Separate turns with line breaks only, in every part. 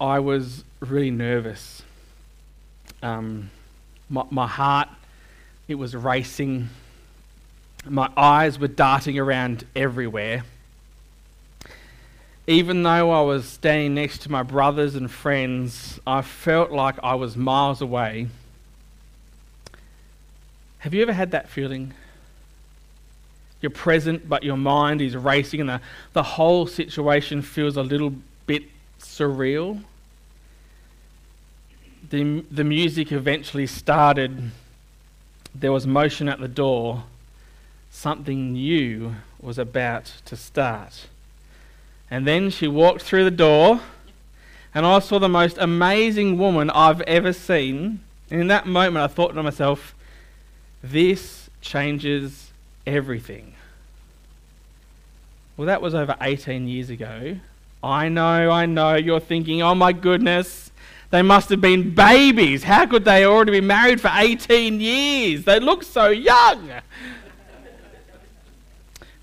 I was really nervous. Um, my, my heart, it was racing. My eyes were darting around everywhere. Even though I was standing next to my brothers and friends, I felt like I was miles away. Have you ever had that feeling? You're present, but your mind is racing, and the, the whole situation feels a little bit surreal. The, the music eventually started. There was motion at the door. Something new was about to start. And then she walked through the door, and I saw the most amazing woman I've ever seen. And in that moment, I thought to myself, this changes everything. Well, that was over 18 years ago. I know, I know, you're thinking, oh my goodness, they must have been babies. How could they already be married for 18 years? They look so young.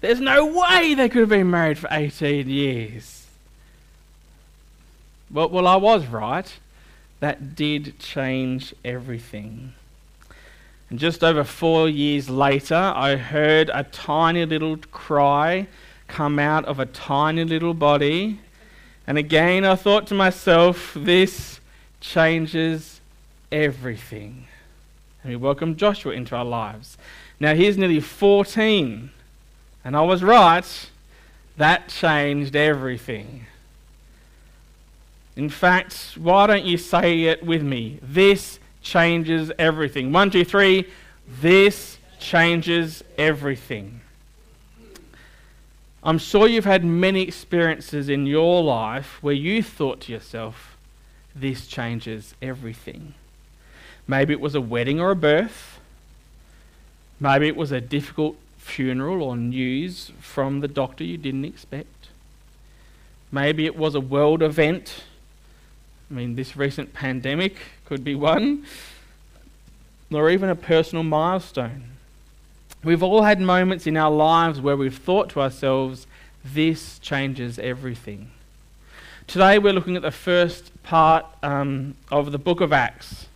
There's no way they could have been married for 18 years. Well, well, I was right. That did change everything. And just over four years later, I heard a tiny little cry come out of a tiny little body. And again, I thought to myself, this changes everything. And we welcome Joshua into our lives. Now, he's nearly 14. And I was right. That changed everything. In fact, why don't you say it with me? This changes everything. One, two, three. This changes everything. I'm sure you've had many experiences in your life where you thought to yourself, this changes everything. Maybe it was a wedding or a birth. Maybe it was a difficult funeral or news from the doctor you didn't expect. Maybe it was a world event. I mean, this recent pandemic could be one, or even a personal milestone. We've all had moments in our lives where we've thought to ourselves, this changes everything. Today we're looking at the first part um, of the book of Acts.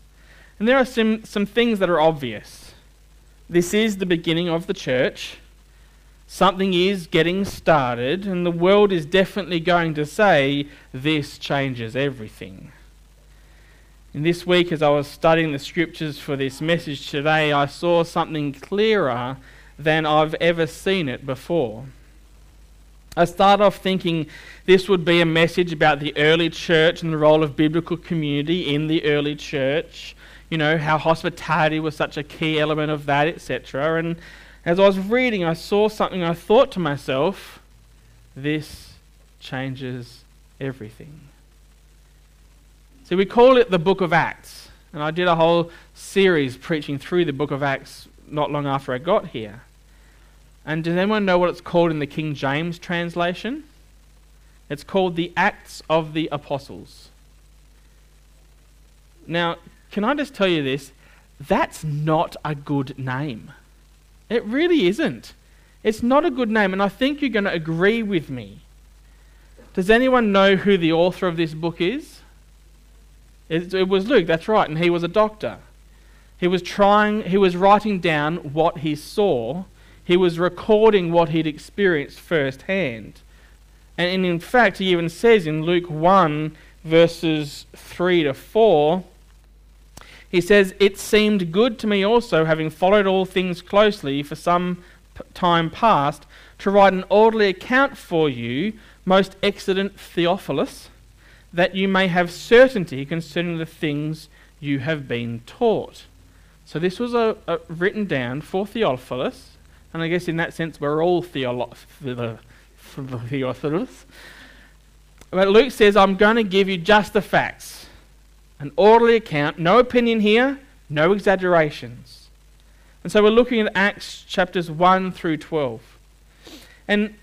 And there are some, some things that are obvious. This is the beginning of the church. Something is getting started, and the world is definitely going to say, this changes everything. And this week, as I was studying the scriptures for this message today, I saw something clearer than I've ever seen it before. I started off thinking this would be a message about the early church and the role of biblical community in the early church. You know, how hospitality was such a key element of that, etc. And as I was reading, I saw something, I thought to myself, this changes everything. See, we call it the book of Acts. And I did a whole series preaching through the book of Acts not long after I got here. And does anyone know what it's called in the King James translation? It's called the Acts of the Apostles. Now, can I just tell you this? That's not a good name. It really isn't. It's not a good name, and I think you're going to agree with me. Does anyone know who the author of this book is? It, it was Luke, that's right, and he was a doctor. He was trying, he was writing down what he saw. He was recording what he'd experienced firsthand. And in fact, he even says in Luke 1, verses 3 to 4, he says, It seemed good to me also, having followed all things closely for some time past, to write an orderly account for you, most excellent Theophilus that you may have certainty concerning the things you have been taught. So this was a, a written down for Theophilus, and I guess in that sense we're all Theolo- Theophilus. But Luke says, I'm going to give you just the facts, an orderly account, no opinion here, no exaggerations. And so we're looking at Acts chapters 1 through 12. And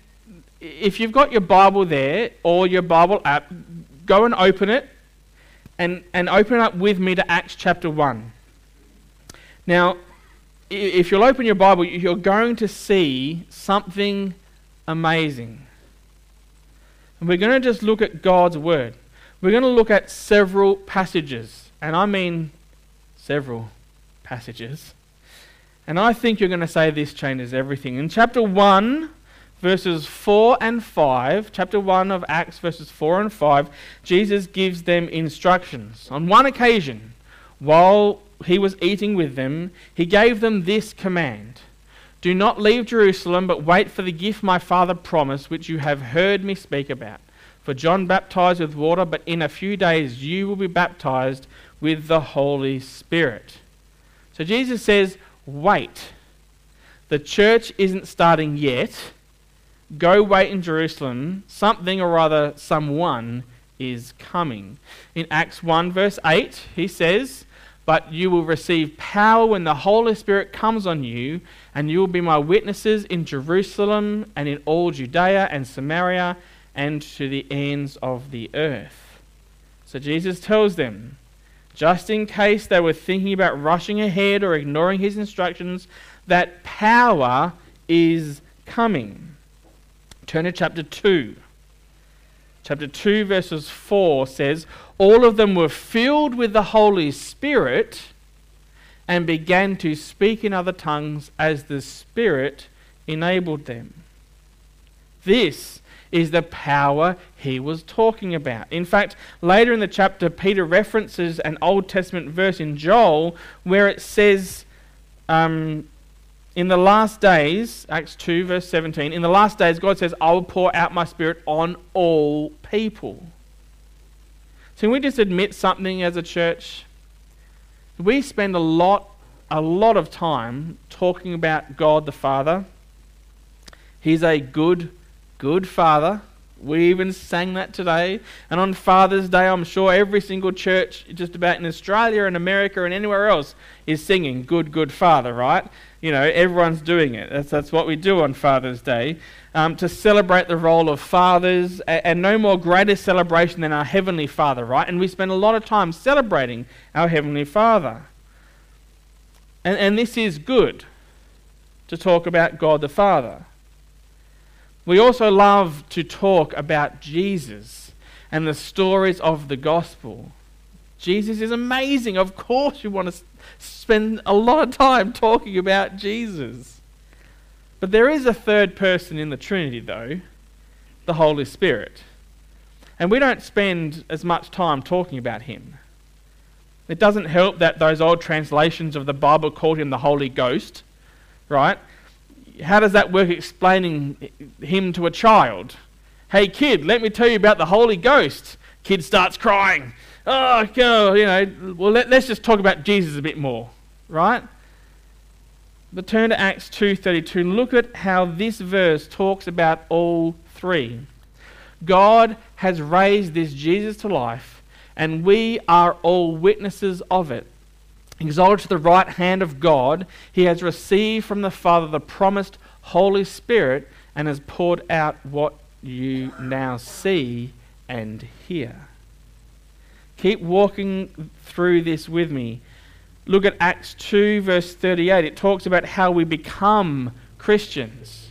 if you've got your Bible there or your Bible app, go and open it and, and open it up with me to Acts chapter 1. Now, if you'll open your Bible, you're going to see something amazing. And we're going to just look at God's Word. we're going to look at several passages, and I mean several passages. And I think you're going to say this changes everything. In chapter 1, verses 4 and 5, chapter 1 of Acts, verses 4 and 5, Jesus gives them instructions. On one occasion, while he was eating with them, he gave them this command Do not leave Jerusalem, but wait for the gift my Father promised, which you have heard me speak about. For John baptized with water, but in a few days you will be baptized with the Holy Spirit. So Jesus says, Wait. The church isn't starting yet Go wait in Jerusalem, something or rather someone is coming. In Acts 1, verse 8, he says, But you will receive power when the Holy Spirit comes on you, and you will be my witnesses in Jerusalem and in all Judea and Samaria and to the ends of the earth. So Jesus tells them, just in case they were thinking about rushing ahead or ignoring his instructions, that power is coming. Turn to chapter 2. Chapter 2, verses 4 says, All of them were filled with the Holy Spirit and began to speak in other tongues as the Spirit enabled them. This is the power he was talking about. In fact, later in the chapter, Peter references an Old Testament verse in Joel where it says, um, in the last days, Acts 2, verse 17, in the last days, God says, I will pour out my spirit on all people. So, can we just admit something as a church? We spend a lot, a lot of time talking about God the Father. He's a good, good Father. We even sang that today. And on Father's Day, I'm sure every single church, just about in Australia and America and anywhere else, is singing Good, Good Father, right? You know, everyone's doing it. That's, that's what we do on Father's Day. Um, to celebrate the role of fathers, and, and no more greater celebration than our Heavenly Father, right? And we spend a lot of time celebrating our Heavenly Father. And, and this is good to talk about God the Father. We also love to talk about Jesus and the stories of the gospel. Jesus is amazing. Of course, you want to spend a lot of time talking about Jesus. But there is a third person in the Trinity, though the Holy Spirit. And we don't spend as much time talking about him. It doesn't help that those old translations of the Bible called him the Holy Ghost, right? How does that work explaining him to a child? Hey, kid, let me tell you about the Holy Ghost. Kid starts crying oh, go, you know, well, let, us just talk about Jesus a bit more, right? But turn to Acts 2.32 look at how this verse talks about all three. God has raised this Jesus to life, and we are all witnesses of it. Exalted to the right hand of God, he has received from the Father the promised Holy Spirit and has poured out what you now see and hear. Keep walking through this with me. Look at Acts 2, verse 38. It talks about how we become Christians.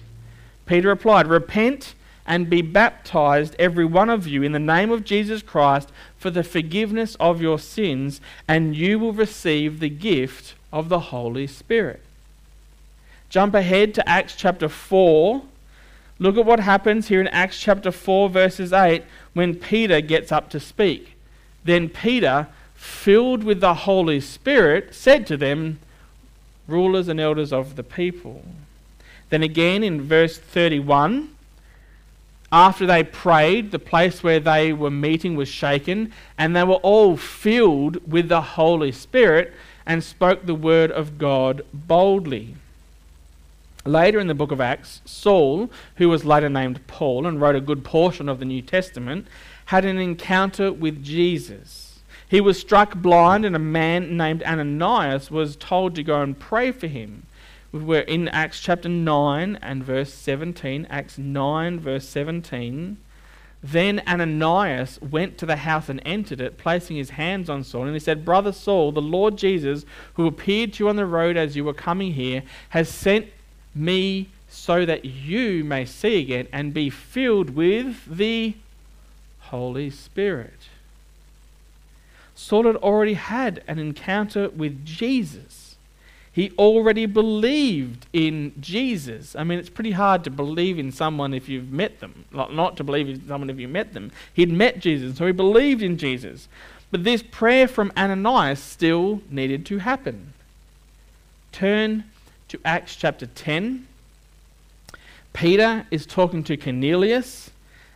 Peter replied, Repent and be baptized, every one of you, in the name of Jesus Christ for the forgiveness of your sins, and you will receive the gift of the Holy Spirit. Jump ahead to Acts chapter 4. Look at what happens here in Acts chapter 4, verses 8, when Peter gets up to speak. Then Peter, filled with the Holy Spirit, said to them, Rulers and elders of the people. Then again in verse 31, after they prayed, the place where they were meeting was shaken, and they were all filled with the Holy Spirit and spoke the word of God boldly. Later in the book of Acts, Saul, who was later named Paul and wrote a good portion of the New Testament, had an encounter with Jesus. He was struck blind, and a man named Ananias was told to go and pray for him. We're in Acts chapter 9 and verse 17. Acts 9, verse 17. Then Ananias went to the house and entered it, placing his hands on Saul, and he said, Brother Saul, the Lord Jesus, who appeared to you on the road as you were coming here, has sent me so that you may see again and be filled with the Holy Spirit. Saul had already had an encounter with Jesus. He already believed in Jesus. I mean, it's pretty hard to believe in someone if you've met them, not to believe in someone if you met them. He'd met Jesus, so he believed in Jesus. But this prayer from Ananias still needed to happen. Turn to Acts chapter 10. Peter is talking to Cornelius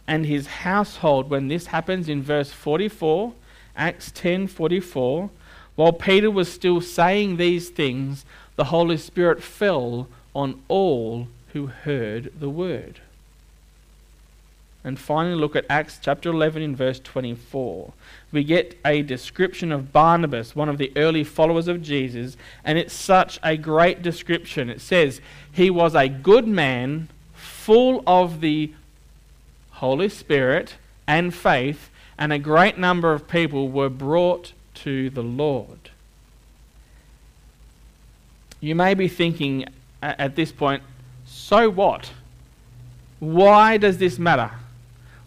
and his household when this happens in verse 44, Acts 10:44. While Peter was still saying these things, the Holy Spirit fell on all who heard the word. And finally, look at Acts chapter 11 in verse 24. We get a description of Barnabas, one of the early followers of Jesus, and it's such a great description. It says, He was a good man, full of the Holy Spirit and faith, and a great number of people were brought to the Lord. You may be thinking at this point, so what? Why does this matter?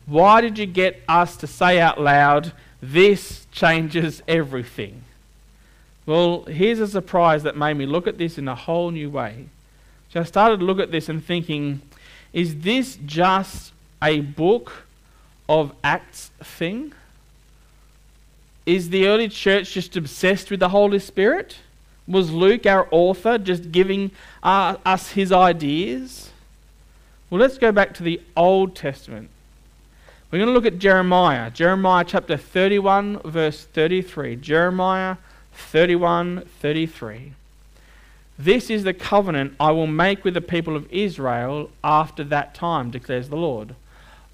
Why did you get us to say out loud, this changes everything? Well, here's a surprise that made me look at this in a whole new way. So I started to look at this and thinking, is this just a book of Acts thing? Is the early church just obsessed with the Holy Spirit? Was Luke, our author, just giving uh, us his ideas? Well, let's go back to the Old Testament. We're going to look at Jeremiah. Jeremiah chapter 31, verse 33. Jeremiah 31, 33. This is the covenant I will make with the people of Israel after that time, declares the Lord.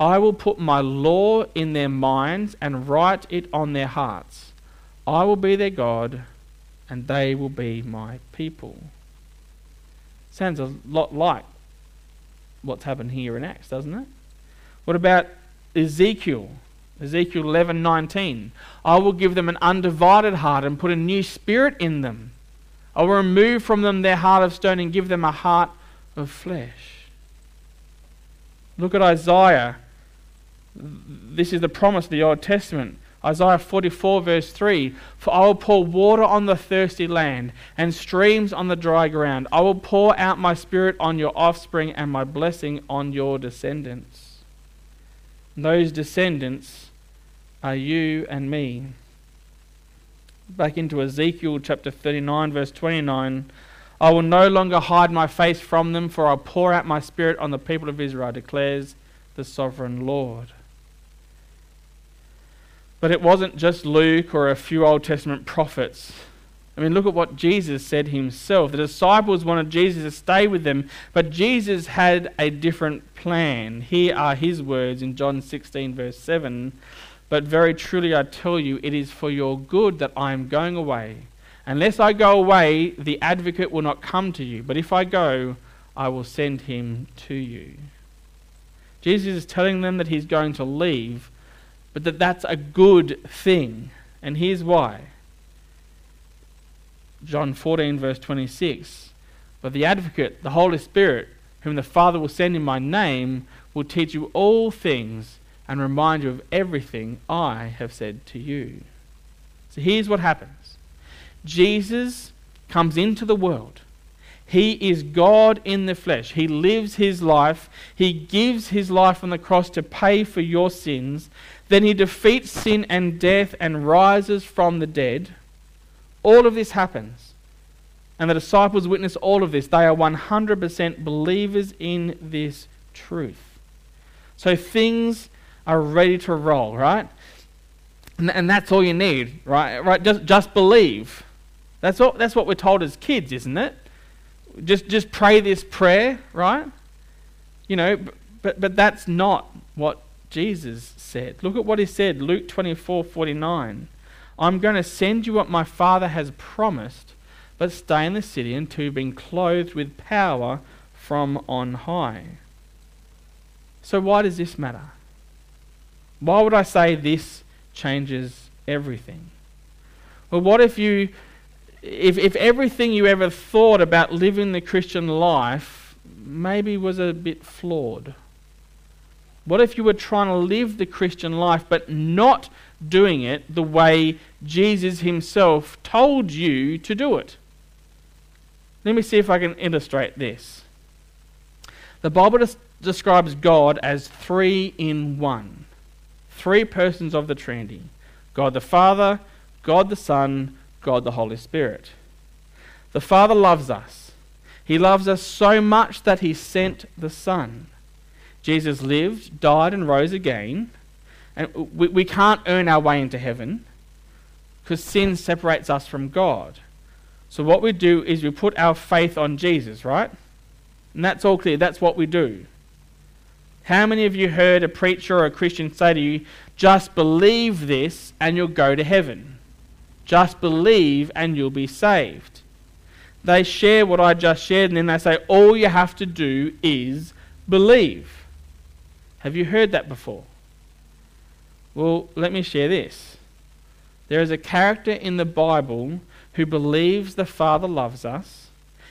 I will put my law in their minds and write it on their hearts. I will be their God, and they will be my people. Sounds a lot like what's happened here in Acts, doesn't it? What about Ezekiel, Ezekiel 11:19. I will give them an undivided heart and put a new spirit in them. I will remove from them their heart of stone and give them a heart of flesh. Look at Isaiah. This is the promise of the Old Testament. Isaiah 44, verse 3 For I will pour water on the thirsty land and streams on the dry ground. I will pour out my spirit on your offspring and my blessing on your descendants. Those descendants are you and me. Back into Ezekiel chapter 39, verse 29. I will no longer hide my face from them, for I'll pour out my spirit on the people of Israel, declares the sovereign Lord. But it wasn't just Luke or a few Old Testament prophets I mean, look at what Jesus said himself. The disciples wanted Jesus to stay with them, but Jesus had a different plan. Here are his words in John 16, verse 7. But very truly I tell you, it is for your good that I am going away. Unless I go away, the advocate will not come to you. But if I go, I will send him to you. Jesus is telling them that he's going to leave, but that that's a good thing. And here's why. John 14, verse 26. But the advocate, the Holy Spirit, whom the Father will send in my name, will teach you all things and remind you of everything I have said to you. So here's what happens Jesus comes into the world. He is God in the flesh. He lives his life. He gives his life on the cross to pay for your sins. Then he defeats sin and death and rises from the dead. All of this happens. And the disciples witness all of this. They are 100% believers in this truth. So things are ready to roll, right? And, and that's all you need, right? Right? Just, just believe. That's, all, that's what we're told as kids, isn't it? Just, just pray this prayer, right? You know, but, but that's not what Jesus said. Look at what he said, Luke 24 49. I'm going to send you what my Father has promised, but stay in the city until you've been clothed with power from on high. So, why does this matter? Why would I say this changes everything? Well, what if you, if, if everything you ever thought about living the Christian life maybe was a bit flawed? What if you were trying to live the Christian life but not doing it the way Jesus himself told you to do it? Let me see if I can illustrate this. The Bible des- describes God as three in one, three persons of the Trinity God the Father, God the Son, God the Holy Spirit. The Father loves us. He loves us so much that He sent the Son. Jesus lived, died, and rose again. And we, we can't earn our way into heaven because sin separates us from God. So what we do is we put our faith on Jesus, right? And that's all clear. That's what we do. How many of you heard a preacher or a Christian say to you, just believe this and you'll go to heaven? Just believe and you'll be saved. They share what I just shared and then they say, all you have to do is believe. Have you heard that before? Well, let me share this. There is a character in the Bible who believes the Father loves us.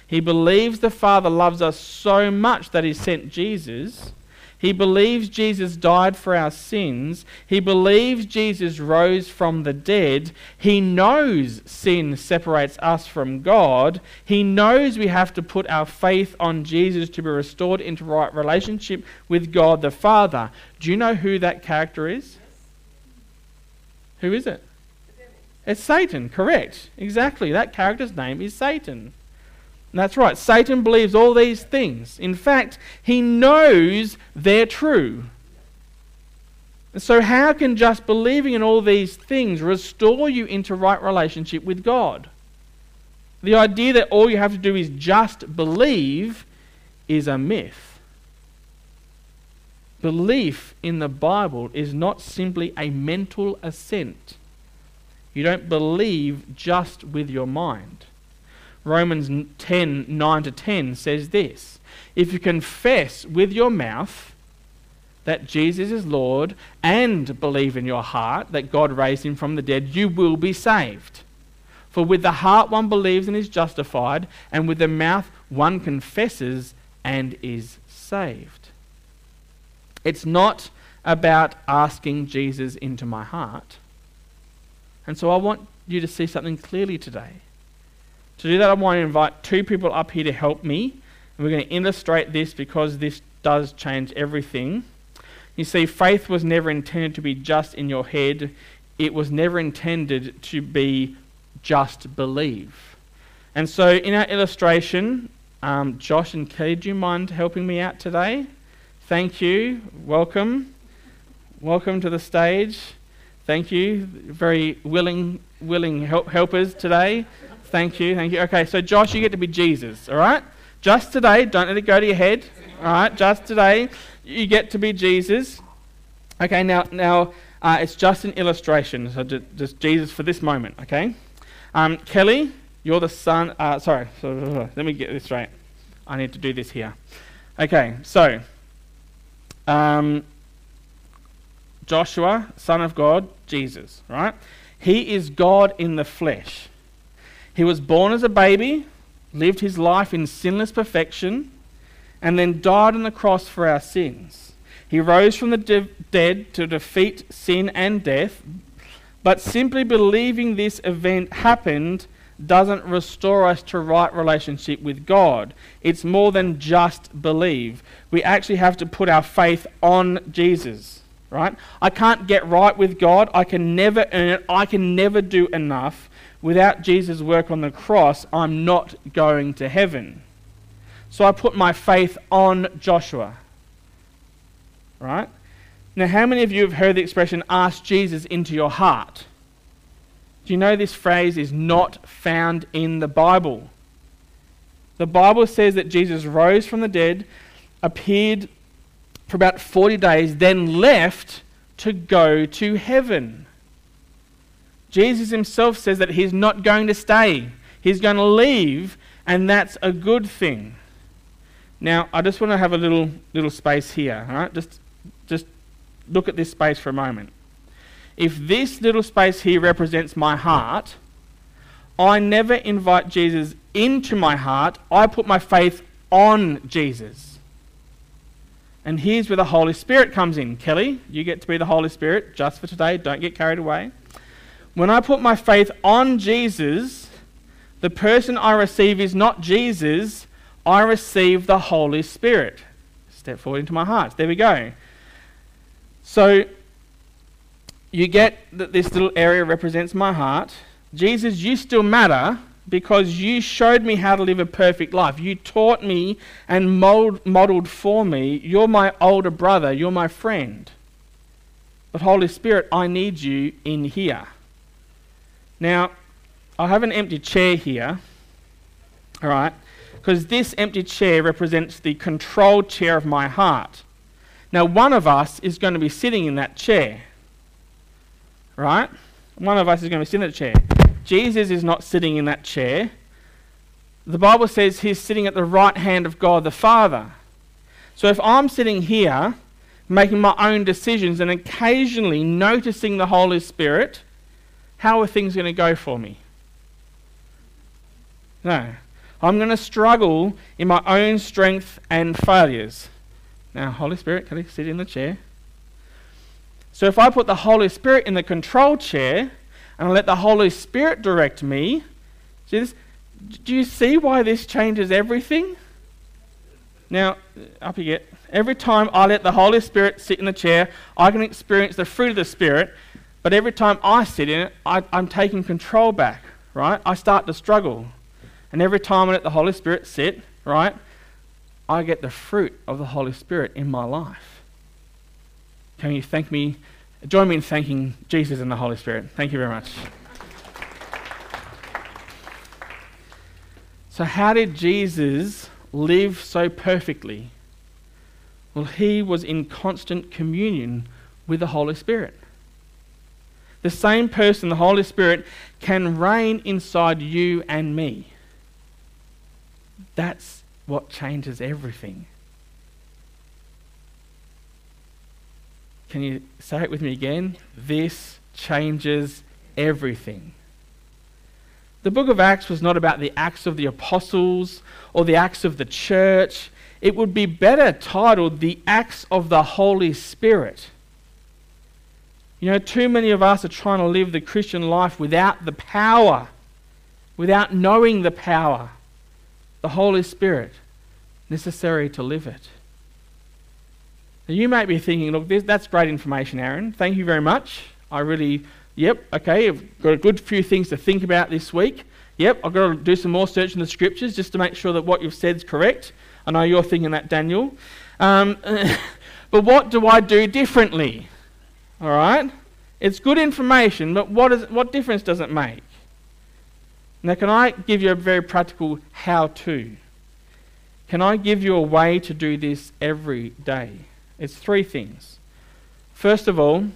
He believes the Father loves us so much that he sent Jesus. He believes Jesus died for our sins. He believes Jesus rose from the dead. He knows sin separates us from God. He knows we have to put our faith on Jesus to be restored into right relationship with God the Father. Do you know who that character is? Who is it? It's Satan, correct. Exactly. That character's name is Satan. That's right. Satan believes all these things. In fact, he knows they're true. So, how can just believing in all these things restore you into right relationship with God? The idea that all you have to do is just believe is a myth. Belief in the Bible is not simply a mental assent. You don't believe just with your mind. Romans 10 9 to 10 says this If you confess with your mouth that Jesus is Lord and believe in your heart that God raised him from the dead, you will be saved. For with the heart one believes and is justified, and with the mouth one confesses and is saved. It's not about asking Jesus into my heart. And so I want you to see something clearly today. To do that, I want to invite two people up here to help me. And we're going to illustrate this because this does change everything. You see, faith was never intended to be just in your head, it was never intended to be just believe. And so, in our illustration, um, Josh and Kelly, do you mind helping me out today? Thank you. Welcome. Welcome to the stage. Thank you. Very willing, willing help, helpers today. Thank you. Thank you. Okay, so Josh, you get to be Jesus, all right? Just today, don't let it go to your head. All right, just today, you get to be Jesus. Okay, now, now uh, it's just an illustration, so just Jesus for this moment, okay? Um, Kelly, you're the son. Uh, sorry, let me get this right. I need to do this here. Okay, so um, Joshua, son of God, Jesus, right? He is God in the flesh. He was born as a baby, lived his life in sinless perfection, and then died on the cross for our sins. He rose from the de- dead to defeat sin and death, but simply believing this event happened doesn't restore us to right relationship with God. It's more than just believe. We actually have to put our faith on Jesus, right? I can't get right with God. I can never earn it. I can never do enough. Without Jesus' work on the cross, I'm not going to heaven. So I put my faith on Joshua. Right? Now, how many of you have heard the expression, ask Jesus into your heart? Do you know this phrase is not found in the Bible? The Bible says that Jesus rose from the dead, appeared for about 40 days, then left to go to heaven. Jesus himself says that he's not going to stay, he's going to leave, and that's a good thing. Now, I just want to have a little little space here, all right? Just just look at this space for a moment if this little space here represents my heart, I never invite Jesus into my heart. I put my faith on Jesus. And here's where the Holy Spirit comes in. Kelly, you get to be the Holy Spirit just for today. Don't get carried away. When I put my faith on Jesus, the person I receive is not Jesus, I receive the Holy Spirit. Step forward into my heart. There we go. So you get that this little area represents my heart. Jesus, you still matter because you showed me how to live a perfect life. You taught me and mold, modeled for me. You're my older brother. You're my friend. But Holy Spirit, I need you in here. Now, I have an empty chair here. All right? Because this empty chair represents the controlled chair of my heart. Now, one of us is going to be sitting in that chair. Right? One of us is going to be sitting in that chair. Jesus is not sitting in that chair. The Bible says he's sitting at the right hand of God the Father. So if I'm sitting here making my own decisions and occasionally noticing the Holy Spirit, how are things going to go for me? No. I'm going to struggle in my own strength and failures. Now, Holy Spirit, can you sit in the chair? So if I put the Holy Spirit in the control chair, and I let the Holy Spirit direct me, see this? Do you see why this changes everything? Now, up you get. Every time I let the Holy Spirit sit in the chair, I can experience the fruit of the Spirit. But every time I sit in it, I, am taking control back, right? I start to struggle. And every time I let the Holy Spirit sit, right, I get the fruit of the Holy Spirit in my life. Can you thank me Join me in thanking Jesus and the Holy Spirit. Thank you very much. So, how did Jesus live so perfectly? Well, he was in constant communion with the Holy Spirit. The same person, the Holy Spirit, can reign inside you and me. That's what changes everything. Can you say it with me again? This changes everything. The book of Acts was not about the acts of the apostles or the acts of the church. It would be better titled The Acts of the Holy Spirit. You know, too many of us are trying to live the Christian life without the power, without knowing the power, the Holy Spirit necessary to live it. Now you might be thinking, look, this, that's great information, Aaron. Thank you very much. I really, yep, okay, I've got a good few things to think about this week. Yep, I've got to do some more search in the scriptures just to make sure that what you've said is correct. I know you're thinking that, Daniel. Um, but what do I do differently? All right? It's good information, but what, is, what difference does it make? Now, can I give you a very practical how to? Can I give you a way to do this every day? It's three things. First of all,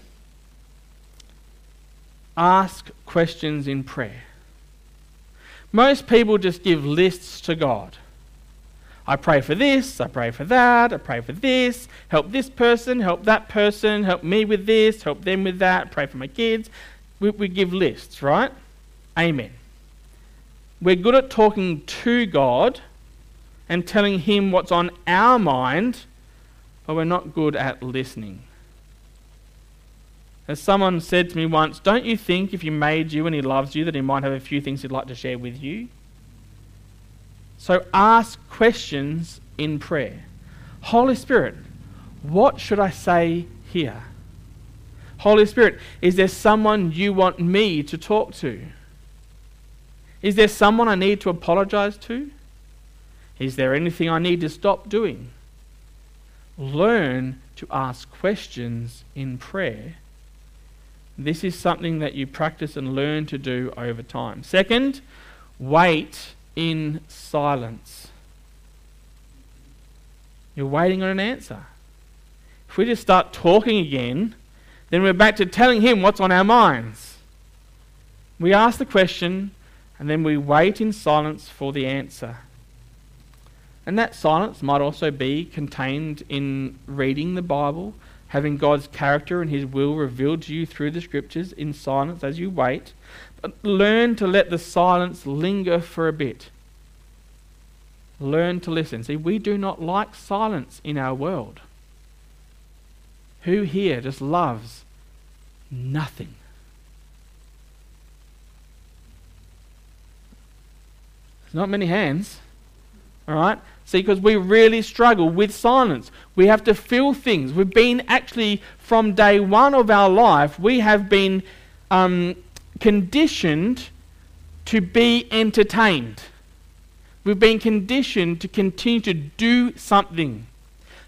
ask questions in prayer. Most people just give lists to God. I pray for this, I pray for that, I pray for this, help this person, help that person, help me with this, help them with that, pray for my kids. We, we give lists, right? Amen. We're good at talking to God and telling Him what's on our mind but we're not good at listening. As someone said to me once, don't you think if he made you and he loves you that he might have a few things he'd like to share with you? So ask questions in prayer. Holy Spirit, what should I say here? Holy Spirit, is there someone you want me to talk to? Is there someone I need to apologize to? Is there anything I need to stop doing? learn to ask questions in prayer. This is something that you practice and learn to do over time. Second, wait in silence. You're waiting on an answer. If we just start talking again, then we're back to telling him what's on our minds. We ask the question and then we wait in silence for the answer. And that silence might also be contained in reading the Bible, having God's character and His will revealed to you through the scriptures in silence as you wait. Learn to let the silence linger for a bit. Learn to listen. See, we do not like silence in our world. Who here just loves nothing? There's not many hands. All right? See, because we really struggle with silence. We have to feel things. We've been actually, from day one of our life, we have been um, conditioned to be entertained. We've been conditioned to continue to do something.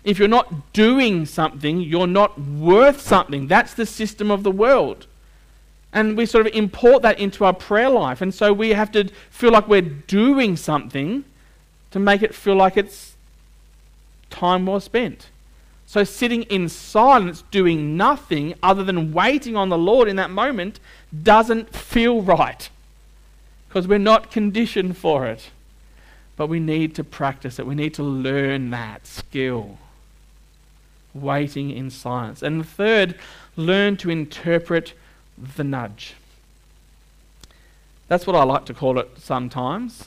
If you're not doing something, you're not worth something. That's the system of the world. And we sort of import that into our prayer life. And so we have to feel like we're doing something to make it feel like it's time well spent. So sitting in silence, doing nothing other than waiting on the Lord in that moment, doesn't feel right. Because we're not conditioned for it. But we need to practice it. We need to learn that skill. Waiting in silence. And third, learn to interpret the nudge. That's what I like to call it sometimes.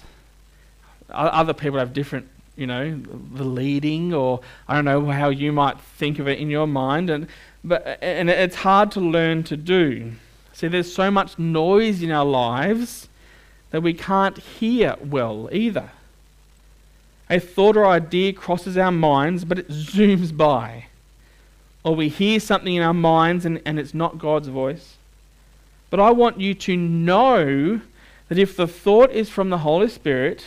Other people have different, you know, the leading, or I don't know how you might think of it in your mind, and but and it's hard to learn to do. See, there's so much noise in our lives that we can't hear well either. A thought or idea crosses our minds, but it zooms by. Or we hear something in our minds and, and it's not God's voice. But I want you to know that if the thought is from the Holy Spirit,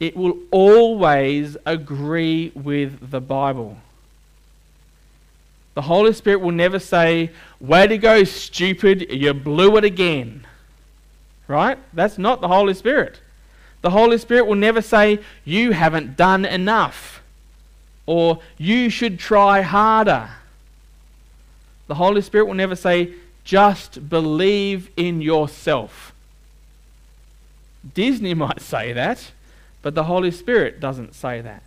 it will always agree with the Bible. The Holy Spirit will never say, Way to go, stupid, you blew it again. Right? That's not the Holy Spirit. The Holy Spirit will never say, You haven't done enough. Or you should try harder. The Holy Spirit will never say, Just believe in yourself. Disney might say that. But the Holy Spirit doesn't say that.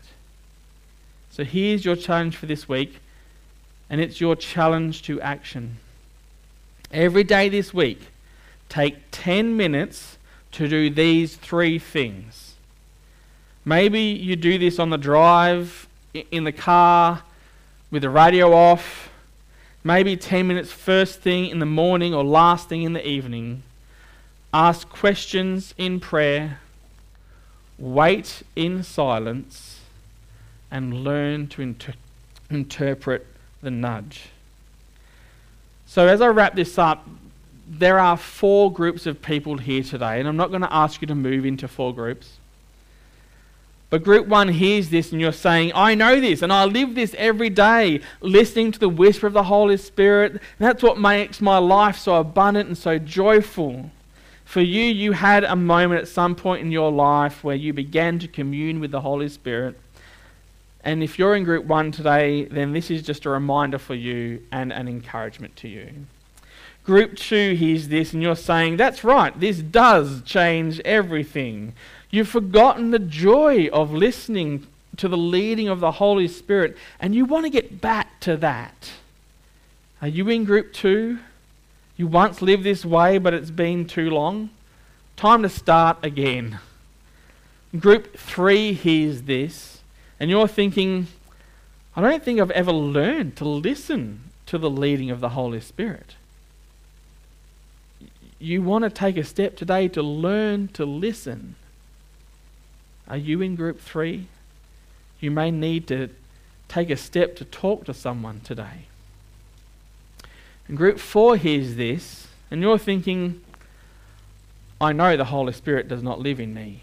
So here's your challenge for this week, and it's your challenge to action. Every day this week, take 10 minutes to do these three things. Maybe you do this on the drive, in the car, with the radio off. Maybe 10 minutes first thing in the morning or last thing in the evening. Ask questions in prayer wait in silence, and learn to inter- interpret the nudge. So, as I wrap this up, there are four groups of people here today, and I'm not going to ask you to move into four groups. But group one hears this, and you're saying, I know this, and I live this every day, listening to the whisper of the Holy Spirit. That's what makes my life so abundant and so joyful. For you, you had a moment at some point in your life where you began to commune with the Holy Spirit. And if you're in group one today, then this is just a reminder for you and an encouragement to you. Group two hears this, and you're saying, That's right, this does change everything. You've forgotten the joy of listening to the leading of the Holy Spirit, and you want to get back to that. Are you in group two? You once lived this way, but it's been too long. Time to start again. Group three hears this, and you're thinking, I don't think I've ever learned to listen to the leading of the Holy Spirit. You want to take a step today to learn to listen. Are you in group three? You may need to take a step to talk to someone today. And group four hears this, and you're thinking, I know the Holy Spirit does not live in me.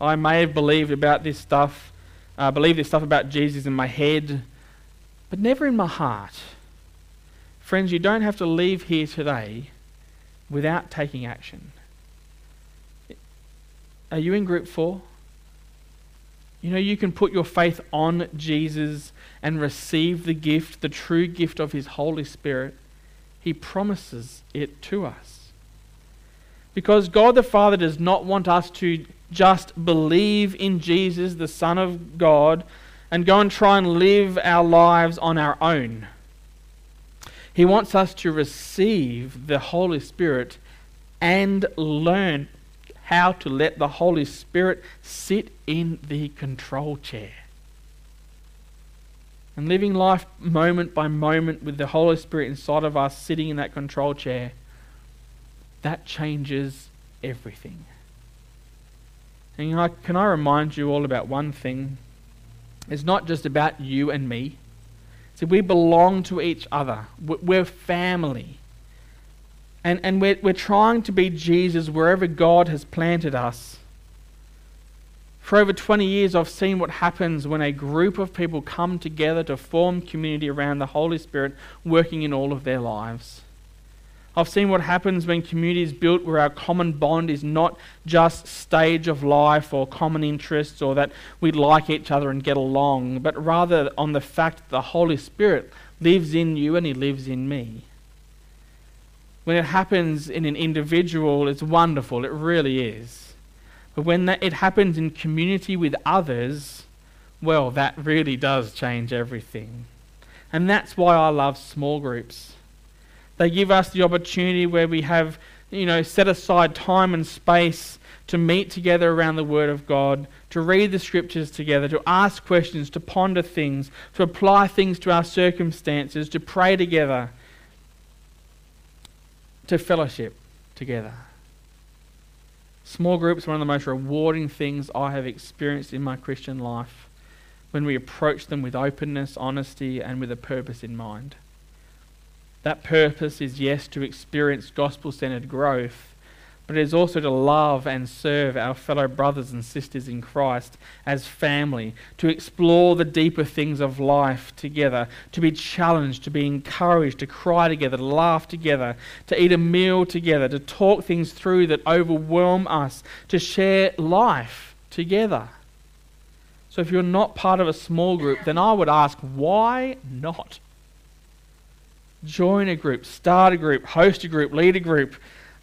I may have believed about this stuff, uh, believe this stuff about Jesus in my head, but never in my heart. Friends, you don't have to leave here today without taking action. Are you in group four? You know, you can put your faith on Jesus and receive the gift, the true gift of His Holy Spirit. He promises it to us. Because God the Father does not want us to just believe in Jesus, the Son of God, and go and try and live our lives on our own. He wants us to receive the Holy Spirit and learn how to let the Holy Spirit sit in the control chair. And living life moment by moment with the Holy Spirit inside of us sitting in that control chair, that changes everything. And can I remind you all about one thing? It's not just about you and me. See, we belong to each other. We're family. And, and we're, we're trying to be Jesus wherever God has planted us. For over 20 years, I've seen what happens when a group of people come together to form community around the Holy Spirit working in all of their lives. I've seen what happens when community is built where our common bond is not just stage of life or common interests or that we like each other and get along, but rather on the fact that the Holy Spirit lives in you and He lives in me. When it happens in an individual, it's wonderful, it really is. But when that, it happens in community with others, well, that really does change everything. And that's why I love small groups. They give us the opportunity where we have, you know, set aside time and space to meet together around the Word of God, to read the Scriptures together, to ask questions, to ponder things, to apply things to our circumstances, to pray together, to fellowship together. Small groups are one of the most rewarding things I have experienced in my Christian life when we approach them with openness, honesty, and with a purpose in mind. That purpose is, yes, to experience gospel centered growth, but it is also to love and serve our fellow brothers and sisters in Christ as family, to explore the deeper things of life together, to be challenged, to be encouraged, to cry together, to laugh together, to eat a meal together, to talk things through that overwhelm us, to share life together. So if you're not part of a small group, then I would ask, why not? Join a group, start a group, host a group, lead a group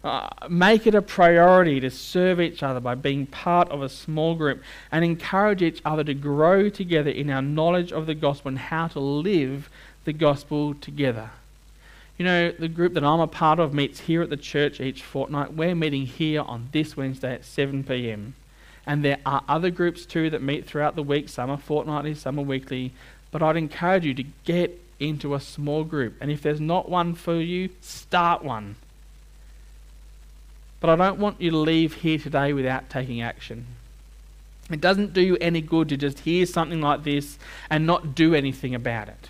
uh, make it a priority to serve each other by being part of a small group and encourage each other to grow together in our knowledge of the gospel and how to live the gospel together. You know, the group that I'm a part of meets here at the church each fortnight. We're meeting here on this Wednesday at 7 p.m. And there are other groups too that meet throughout the week. Some are fortnightly, some are weekly. But I'd encourage you to get into a small group. And if there's not one for you, start one. But I don't want you to leave here today without taking action. It doesn't do you any good to just hear something like this and not do anything about it.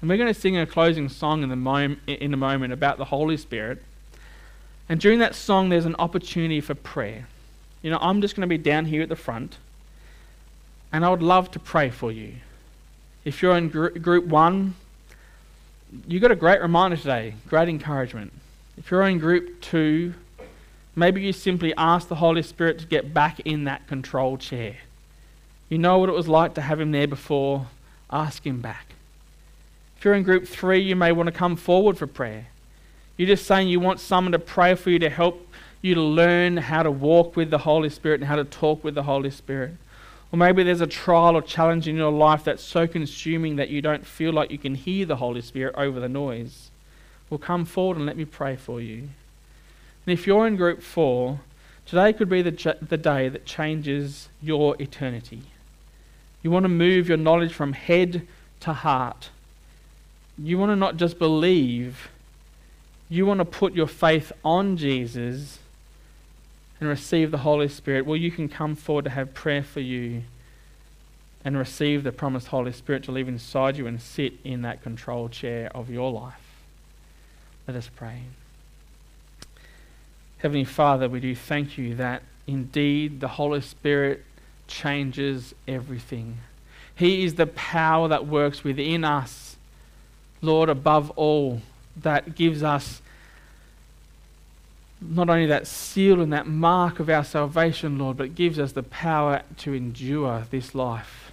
And we're going to sing a closing song in, the mom- in a moment about the Holy Spirit. And during that song, there's an opportunity for prayer. You know, I'm just going to be down here at the front, and I would love to pray for you. If you're in gr- group one, you got a great reminder today, great encouragement. If you're in group two, Maybe you simply ask the Holy Spirit to get back in that control chair. You know what it was like to have him there before. Ask him back. If you're in group three, you may want to come forward for prayer. You're just saying you want someone to pray for you to help you to learn how to walk with the Holy Spirit and how to talk with the Holy Spirit. Or maybe there's a trial or challenge in your life that's so consuming that you don't feel like you can hear the Holy Spirit over the noise. Well, come forward and let me pray for you. And if you're in group four, today could be the, the day that changes your eternity. You want to move your knowledge from head to heart. You want to not just believe, you want to put your faith on Jesus and receive the Holy Spirit. Well, you can come forward to have prayer for you and receive the promised Holy Spirit to live inside you and sit in that control chair of your life. Let us pray. Heavenly Father, we do thank you that indeed the Holy Spirit changes everything. He is the power that works within us, Lord, above all, that gives us not only that seal and that mark of our salvation, Lord, but gives us the power to endure this life.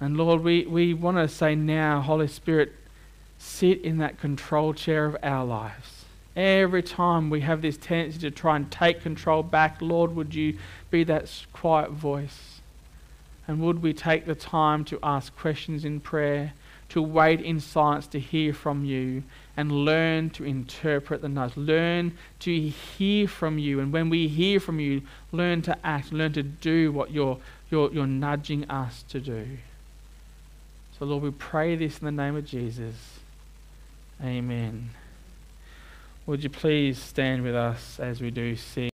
And Lord, we, we want to say now, Holy Spirit, sit in that control chair of our lives. Every time we have this tendency to try and take control back, Lord, would you be that quiet voice? And would we take the time to ask questions in prayer, to wait in silence to hear from you, and learn to interpret the nudge? Learn to hear from you. And when we hear from you, learn to act, learn to do what you're, you're, you're nudging us to do. So, Lord, we pray this in the name of Jesus. Amen. Would you please stand with us as we do sing?